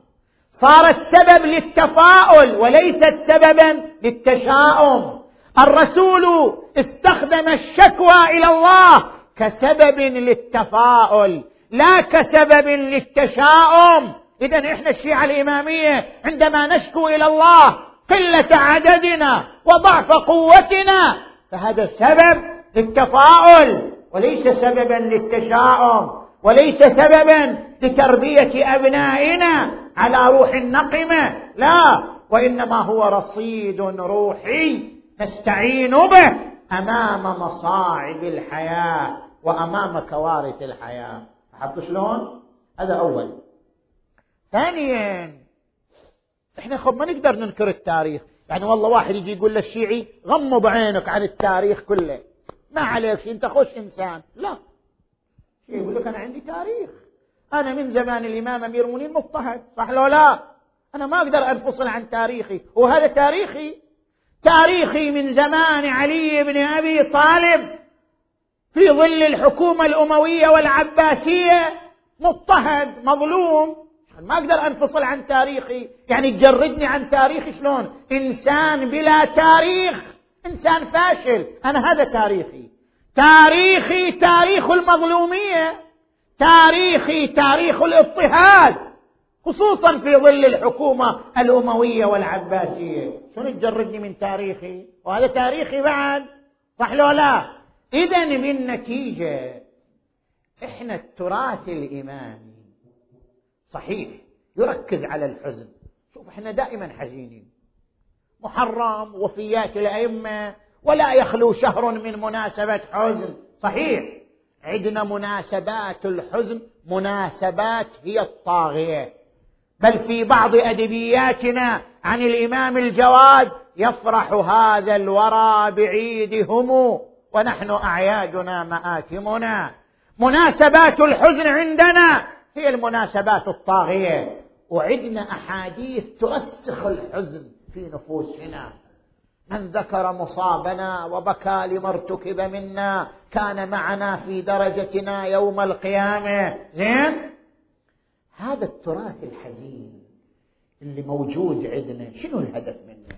صارت سبب للتفاؤل وليست سببا للتشاؤم. الرسول استخدم الشكوى إلى الله كسبب للتفاؤل لا كسبب للتشاؤم. اذا إحنا الشيعة الإمامية عندما نشكو إلى الله قلة عددنا وضعف قوتنا فهذا سبب للتفاؤل. وليس سببا للتشاؤم وليس سببا لتربية أبنائنا على روح النقمه لا وإنما هو رصيد روحي نستعين به أمام مصاعب الحياة وأمام كوارث الحياة. لاحظت شلون؟ هذا أول. ثانيا إحنا خب ما نقدر ننكر التاريخ. يعني والله واحد يجي يقول للشيعي غمض عينك عن التاريخ كله. ما عليك انت خوش انسان. لا. يقول لك؟ أنا عندي تاريخ. أنا من زمان الإمام أمير المؤمنين مضطهد. صح لو لا؟ أنا ما أقدر أنفصل عن تاريخي. وهذا تاريخي. تاريخي من زمان علي بن أبي طالب في ظل الحكومة الأموية والعباسية. مضطهد مظلوم. ما أقدر أنفصل عن تاريخي. يعني تجردني عن تاريخي شلون؟ إنسان بلا تاريخ. إنسان فاشل. أنا هذا تاريخي. تاريخي تاريخ المظلومية. تاريخي تاريخ الاضطهاد. خصوصا في ظل الحكومة الأموية والعباسية. شنو تجردني من تاريخي؟ وهذا تاريخي بعد. صح لو لا؟ اذا بالنتيجه إحنا التراث الامامي صحيح. يركز على الحزن. شوف إحنا دائما حزينين. محرم وفيات الأئمة ولا يخلو شهر من مناسبه حزن. صحيح. عندنا مناسبات الحزن مناسبات هي الطاغية. بل في بعض أدبياتنا عن الإمام الجواد يفرح هذا الورى بعيدهم ونحن أعيادنا مآتمنا مناسبات الحزن عندنا هي المناسبات الطاغية. وعدنا أحاديث ترسخ الحزن. في نفوسنا. من ذكر مصابنا وبكى لما ارتكب منا كان معنا في درجتنا يوم القيامة. زين؟ هذا التراث الحزين اللي موجود عندنا شنو الهدف منه؟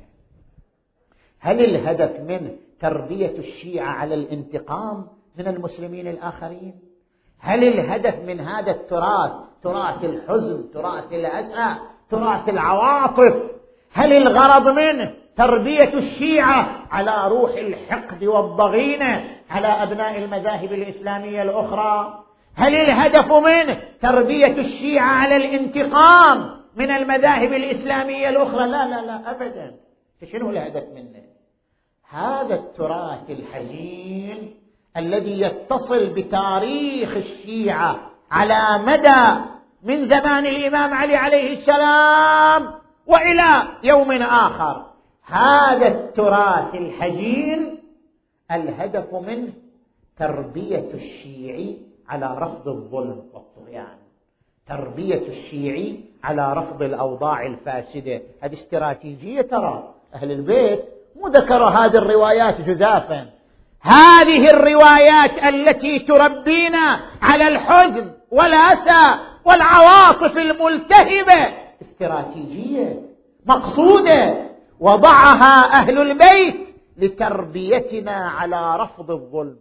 هل الهدف منه تربية الشيعة على الانتقام من المسلمين الآخرين؟ هل الهدف من هذا التراث تراث الحزن تراث الأسى تراث العواطف؟ هل الغرض منه تربية الشيعة على روح الحقد والضغينة على أبناء المذاهب الإسلامية الأخرى؟ هل الهدف منه تربية الشيعة على الانتقام من المذاهب الإسلامية الأخرى؟ لا لا لا ابدا. شنو الهدف منه؟ هذا التراث الحزين الذي يتصل بتاريخ الشيعة على مدى من زمان الإمام علي عليه السلام وإلى يوم آخر. هذا التراث الحزين الهدف منه تربية الشيعي على رفض الظلم والطغيان. تربية الشيعي على رفض الأوضاع الفاسدة. هذه استراتيجية ترى أهل البيت مو ذكروا هذه الروايات جزافا. هذه الروايات التي تربينا على الحزن والآسى والعواطف الملتهبة استراتيجية مقصودة وضعها أهل البيت لتربيتنا على رفض الظلم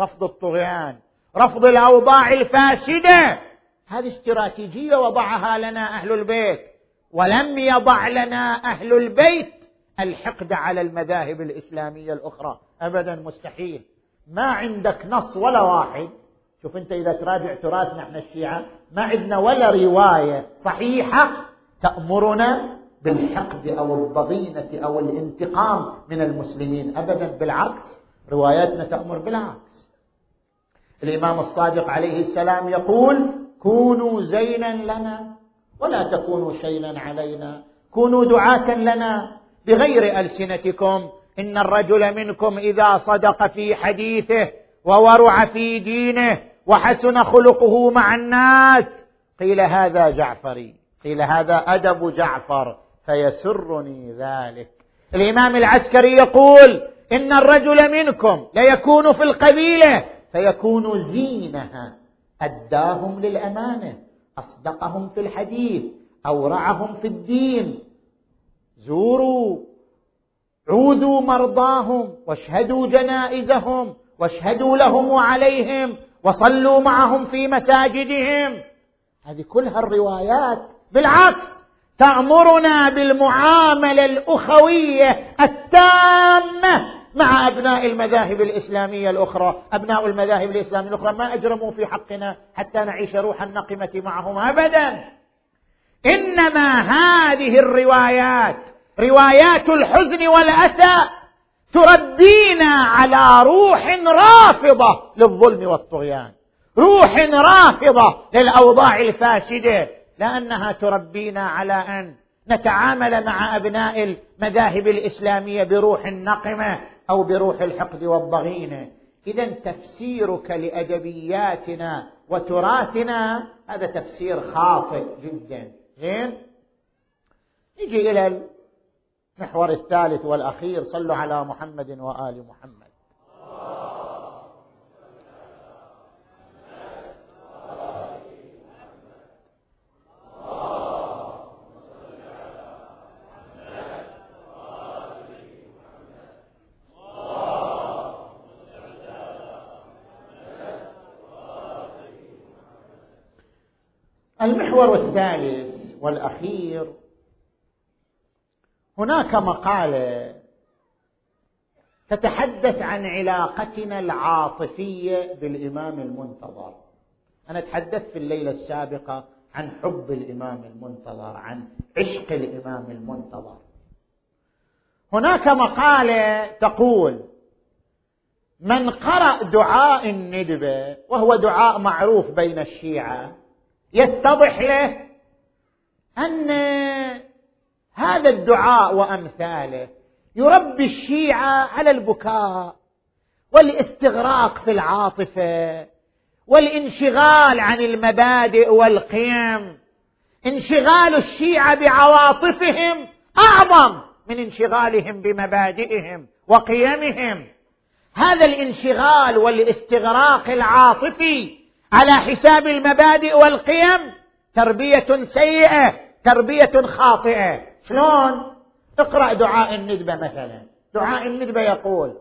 رفض الطغيان رفض الأوضاع الفاسدة. هذه استراتيجية وضعها لنا أهل البيت ولم يضع لنا أهل البيت الحقد على المذاهب الإسلامية الأخرى. ابدا مستحيل. ما عندك نص ولا واحد. شوف أنت إذا تراجع تراثنا إحنا الشيعة ما عندنا ولا رواية صحيحة تأمرنا بالحقد أو الضغينه أو الانتقام من المسلمين. ابدا بالعكس رواياتنا تأمر بالعكس. الإمام الصادق عليه السلام يقول كونوا زينا لنا ولا تكونوا شينا علينا. كونوا دعاة لنا بغير ألسنتكم. إن الرجل منكم إذا صدق في حديثه وورع في دينه وحسن خلقه مع الناس. قيل هذا جعفري. قيل هذا أدب جعفر فيسرني ذلك. الإمام العسكري يقول إن الرجل منكم ليكون في القبيلة فيكون زينها. أداهم للأمانة أصدقهم في الحديث أورعهم في الدين. زوروا عوذوا مرضاهم واشهدوا جنائزهم واشهدوا لهم وعليهم وصلوا معهم في مساجدهم. هذه كلها الروايات. بالعكس تأمرنا بالمعاملة الأخوية التامة مع أبناء المذاهب الإسلامية الأخرى، أبناء المذاهب الإسلامية الأخرى ما أجرموا في حقنا حتى نعيش روح النقمة معهم ابدا. إنما هذه الروايات روايات الحزن والأسى تربينا على روح رافضة للظلم والطغيان روح رافضة للأوضاع الفاسدة لأنها تربينا على أن نتعامل مع أبناء المذاهب الإسلامية بروح النقمة أو بروح الحقد والضغينة. إذا تفسيرك لأدبياتنا وتراثنا هذا تفسير خاطئ جدا. زين؟ نجي إلى المحور الثالث والأخير. صلوا على محمد وآل محمد. المحور الثالث والأخير. هناك مقالة تتحدث عن علاقتنا العاطفية بالإمام المنتظر. أنا تحدثت في الليلة السابقة عن حب الإمام المنتظر عن عشق الإمام المنتظر. هناك مقالة تقول من قرأ دعاء الندبه وهو دعاء معروف بين الشيعة يتضح له أن هذا الدعاء وأمثاله يربي الشيعة على البكاء والاستغراق في العاطفة والانشغال عن المبادئ والقيم. انشغال الشيعة بعواطفهم أعظم من انشغالهم بمبادئهم وقيمهم. هذا الانشغال والاستغراق العاطفي على حساب المبادئ والقيم تربية سيئة تربية خاطئة. شلون؟ اقرأ دعاء الندبة مثلا. دعاء الندبة يقول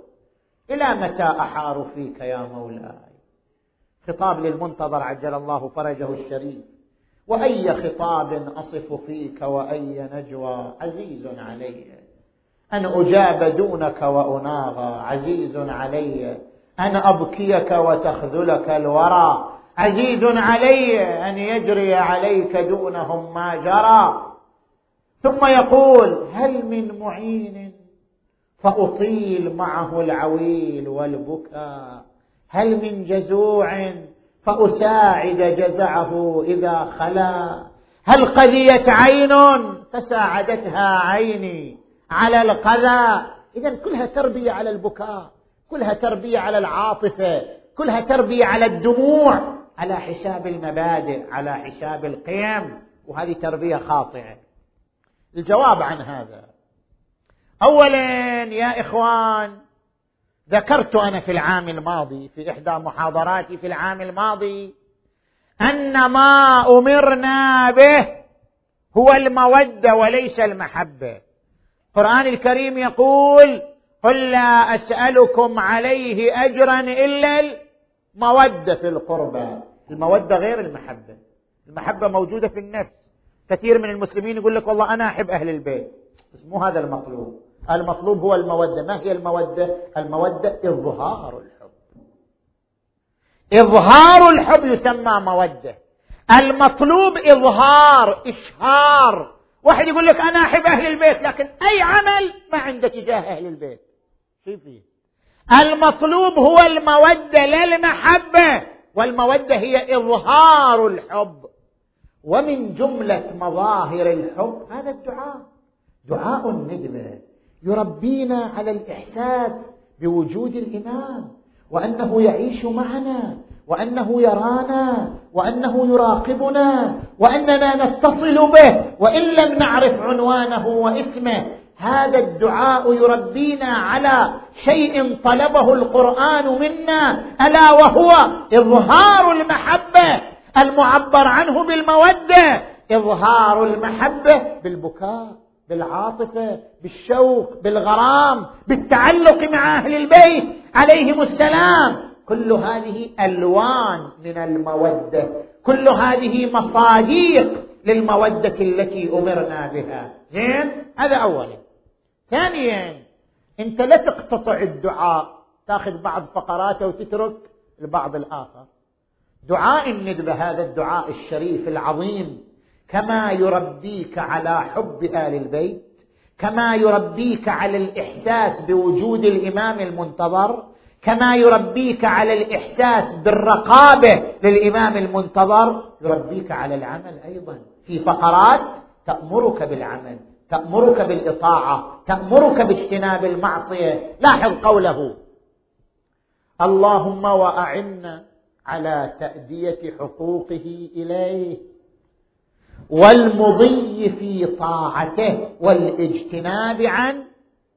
إلى متى أحار فيك يا مولاي؟ خطاب للمنتظر عجل الله فرجه الشريف. وأي خطاب أصف فيك وأي نجوى عزيز علي؟ أن أجاب دونك وأناغى عزيز علي. أن أبكيك وتخذلك الورى. عزيز علي أن يجري عليك دونهم ما جرى. ثم يقول هل من معين فأطيل معه العويل والبكاء؟ هل من جزوع فأساعد جزعه إذا خلا؟ هل قذيت عين فساعدتها عيني على القذى؟ اذا كلها تربية على البكاء كلها تربية على العاطفة كلها تربية على الدموع. على حساب المبادئ على حساب القيم وهذه تربية خاطئة. الجواب عن هذا. اولا يا إخوان ذكرت أنا في العام الماضي في إحدى محاضراتي في العام الماضي أن ما أمرنا به هو المودة وليس المحبة. القرآن الكريم يقول قل لا أسألكم عليه اجرا إلا المودة في القربى. المودة غير المحبة. المحبة موجودة في النفس. كثير من المسلمين يقول لك والله أنا أحب أهل البيت. بس مو هذا المطلوب. المطلوب هو المودة. ما هي المودة؟ المودة إظهار الحب. إظهار الحب يسمى مودة. المطلوب إظهار إشهار. واحد يقول لك أنا أحب أهل البيت لكن أي عمل ما عنده تجاه أهل البيت. شوفي المطلوب هو المودة لا المحبة. والمودة هي إظهار الحب. ومن جملة مظاهر الحب هذا الدعاء. دعاء الندبه يربينا على الإحساس بوجود الامام وأنه يعيش معنا. وأنه يرانا. وأنه يراقبنا. وأننا نتصل به. وإن لم نعرف عنوانه واسمه هذا الدعاء يربينا على شيء طلبه القرآن منا ألا وهو إظهار المحبة المعبر عنه بالمودة إظهار المحبة بالبكاء بالعاطفة بالشوق بالغرام بالتعلق مع أهل البيت عليهم السلام. كل هذه ألوان من المودة كل هذه مصاديق للمودة التي أمرنا بها. زين؟ هذا اولا ثانيا أنت لا تقتطع الدعاء تأخذ بعض فقراته وتترك البعض الآخر. دعاء الندبه هذا الدعاء الشريف العظيم. كما يربيك على حب آل البيت كما يربيك على الإحساس بوجود الإمام المنتظر كما يربيك على الإحساس بالرقابة للإمام المنتظر يربيك على العمل أيضا. في فقرات تأمرك بالعمل. تأمرك بالإطاعة تأمرك باجتناب المعصية. لاحظ قوله اللهم وأعنا على تأدية حقوقه إليه والمضي في طاعته والاجتناب عن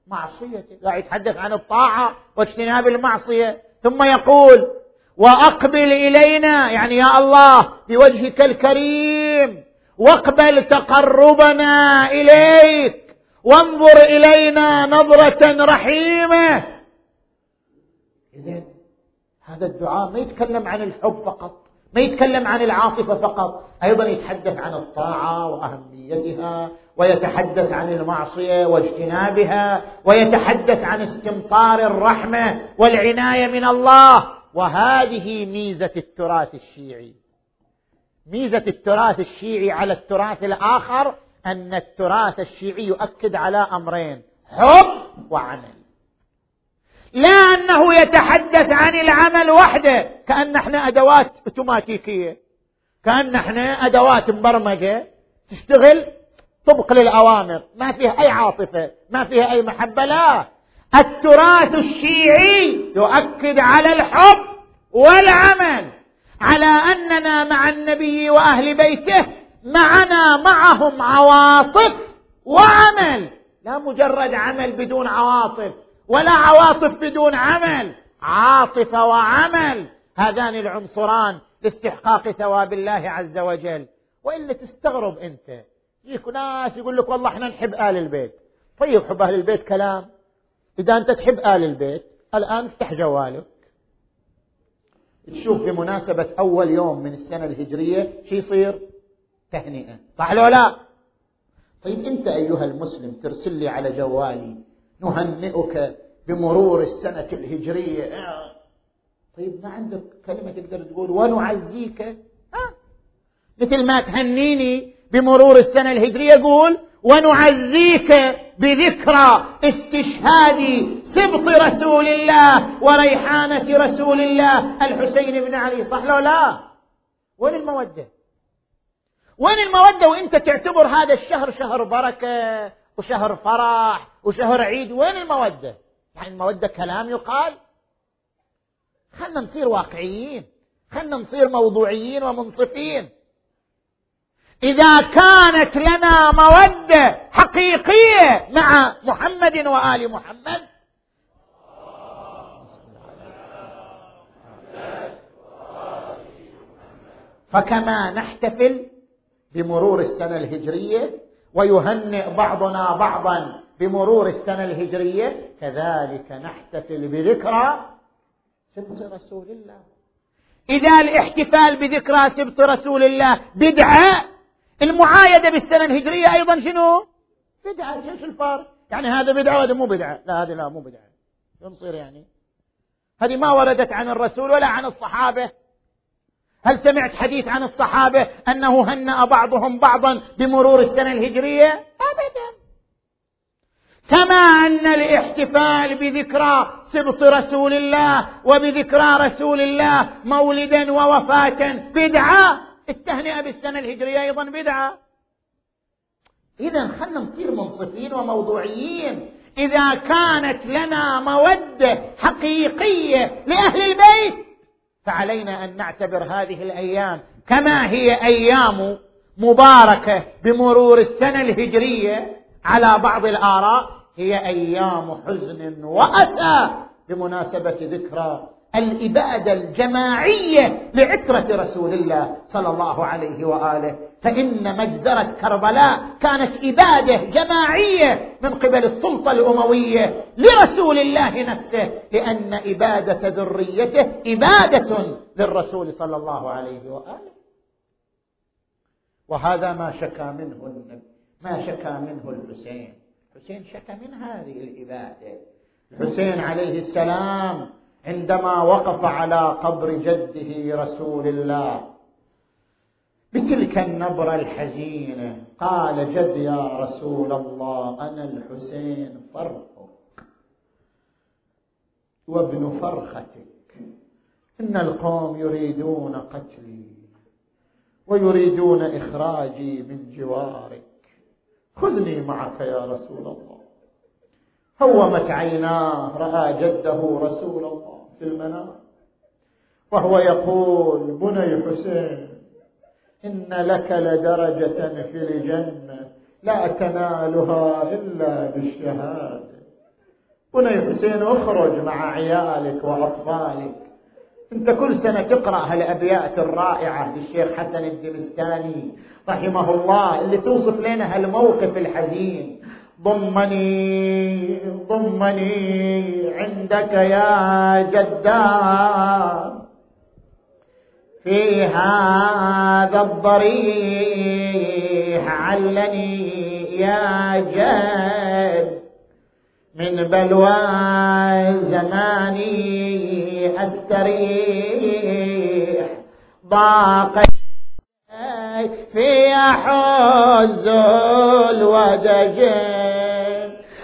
معصيته. لا يتحدث عن الطاعة واجتناب المعصية. ثم يقول وأقبل إلينا يعني يا الله بوجهك الكريم. واقبل تقربنا إليك. وانظر إلينا نظرة رحيمة. إذن هذا الدعاء ما يتكلم عن الحب فقط ما يتكلم عن العاطفة فقط أيضا يتحدث عن الطاعة وأهميتها ويتحدث عن المعصية واجتنابها ويتحدث عن استمطار الرحمة والعناية من الله. وهذه ميزة التراث الشيعي. ميزة التراث الشيعي على التراث الآخر أن التراث الشيعي يؤكد على أمرين حب وعمل. لا أنه يتحدث عن العمل وحده كأن إحنا أدوات أوتوماتيكية كأن إحنا أدوات مبرمجة. تشتغل طبق للأوامر ما فيها أي عاطفة ما فيها أي محبة لا. التراث الشيعي يؤكد على الحب والعمل. على أننا مع النبي وأهل بيته معنا معهم عواطف وعمل. لا مجرد عمل بدون عواطف ولا عواطف بدون عمل عاطفه وعمل. هذان العنصران لاستحقاق ثواب الله عز وجل. والا تستغرب أنت يجيك ناس يقول لك والله إحنا نحب آل البيت. طيب حب أهل البيت كلام. إذا أنت تحب آل البيت الآن افتح جوالك. تشوف بمناسبة أول يوم من السنة الهجرية شو يصير؟ تهنئة. صح لو لا؟ طيب أنت أيها المسلم ترسل لي على جوالي نهنئك بمرور السنة الهجرية. آه. طيب ما عندك كلمة تقدر تقول ونعزيك؟ ها مثل ما تهنيني بمرور السنة الهجرية قول ونعزيك بذكرى استشهاد سبط رسول الله وريحانة رسول الله. الحسين بن علي صح لو لا؟ وين المودة؟ وين المودة وانت تعتبر هذا الشهر شهر بركة وشهر فرح وشهر عيد؟ وين المودة؟ يعني المودة كلام يقال. خلنا نصير واقعيين خلنا نصير موضوعيين ومنصفين. إذا كانت لنا مودة حقيقية مع محمد وآل محمد فكما نحتفل بمرور السنة الهجرية ويهنئ بعضنا بعضا بمرور السنة الهجرية كذلك نحتفل بذكرى سبط رسول الله إذا الاحتفال بذكرى سبط رسول الله بدعة المعايدة بالسنة الهجرية أيضا شنو؟ بدعة إيش الفرق؟ يعني هذا بدعة وهذا مو بدعة، لا هذه لا مو بدعة. شو نصير يعني؟ هذه ما وردت عن الرسول ولا عن الصحابة. هل سمعت حديث عن الصحابة أنه هنأ بعضهم بعضا بمرور السنة الهجرية؟ ابدا. كما أن الاحتفال بذكرى سبط رسول الله وبذكرى رسول الله مولدا ووفاة بدعة التهنئة بالسنة الهجرية أيضا بدعة إذا خلنا نصير منصفين وموضوعيين إذا كانت لنا مودة حقيقية لأهل البيت فعلينا أن نعتبر هذه الأيام كما هي أيام مباركة بمرور السنة الهجرية على بعض الآراء هي أيام حزن واسى بمناسبة ذكرى الاباده الجماعية لعترة رسول الله صلى الله عليه وآله. فإن مجزرة كربلاء كانت اباده جماعية من قبل السلطة الأموية لرسول الله نفسه لأن اباده ذريته اباده للرسول صلى الله عليه وآله. وهذا ما شكى منه النبي ما شكى منه الحسين. الحسين شكى من هذه الاباده الحسين عليه السلام عندما وقف على قبر جده رسول الله. بتلك النبرة الحزينة قال جد يا رسول الله أنا الحسين فرخك وابن فرختك. إن القوم يريدون قتلي ويريدون إخراجي من جوارك. خذني معك يا رسول الله. هومت عيناه رأى جده رسول الله في المنام. وهو يقول بني حسين إن لك لدرجة في الجنة لا تنالها إلا بالشهادة. بني حسين اخرج مع عيالك وأطفالك. أنت كل سنة تقرأ هالأبيات الرائعة للشيخ حسن الدمستاني رحمه الله اللي توصف لنا هالموقف الحزين. ضمني ضمني عندك يا جدار. في هذا الضريح علني يا جد من بلوى زماني أستريح. ضاق في حز الودجين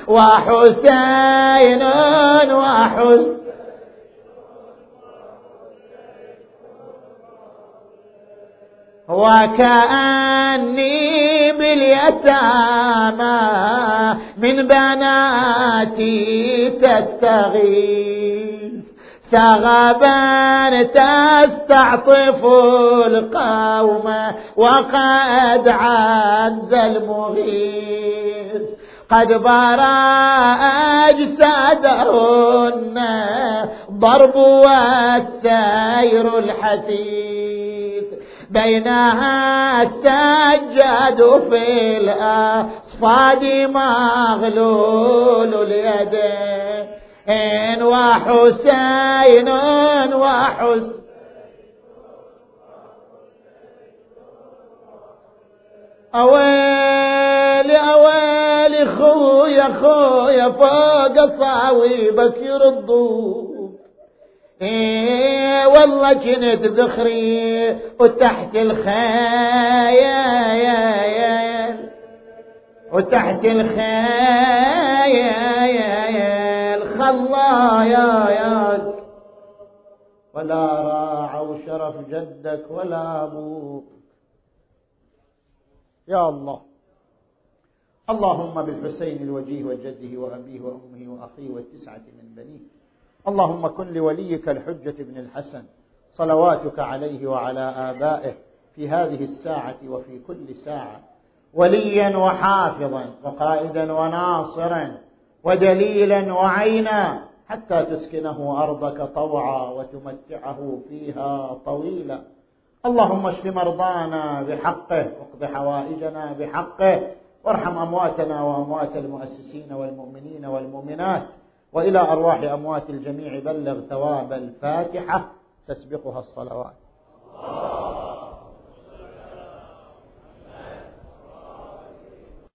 وحسين وحسين وكأني باليتامى من بناتي تستغيث. سغبا تستعطف القوم وقد عز المغيث. قد برا أجسادهن ضرب والسير الحثيث بينها السجاد في الأصفاد مغلول اليدين وحسين وحسين أويلي أويلي خويا خويا فوق صاويبك يردوك إيه والله كنت ذخري وتحت الخيال وتحت الخيال خلاياك ولا راعوا شرف جدك ولا أبوك. يا الله. اللهم بالحسين الوجيه وجده وأبيه وأمه وأخيه والتسعة من بنيه. اللهم كن لوليك الحجة بن الحسن. صلواتك عليه وعلى آبائه في هذه الساعة وفي كل ساعة. وليا وحافظا وقائدا وناصرا ودليلا وعينا حتى تسكنه أرضك طوعا وتمتعه فيها طويلا. اللهم اشف مرضانا بحقه واقض حوائجنا بحقه وارحم أمواتنا وأموات المؤسسين والمؤمنين والمؤمنات وإلى أرواح أموات الجميع بلغ ثواب الفاتحة تسبقها الصلوات.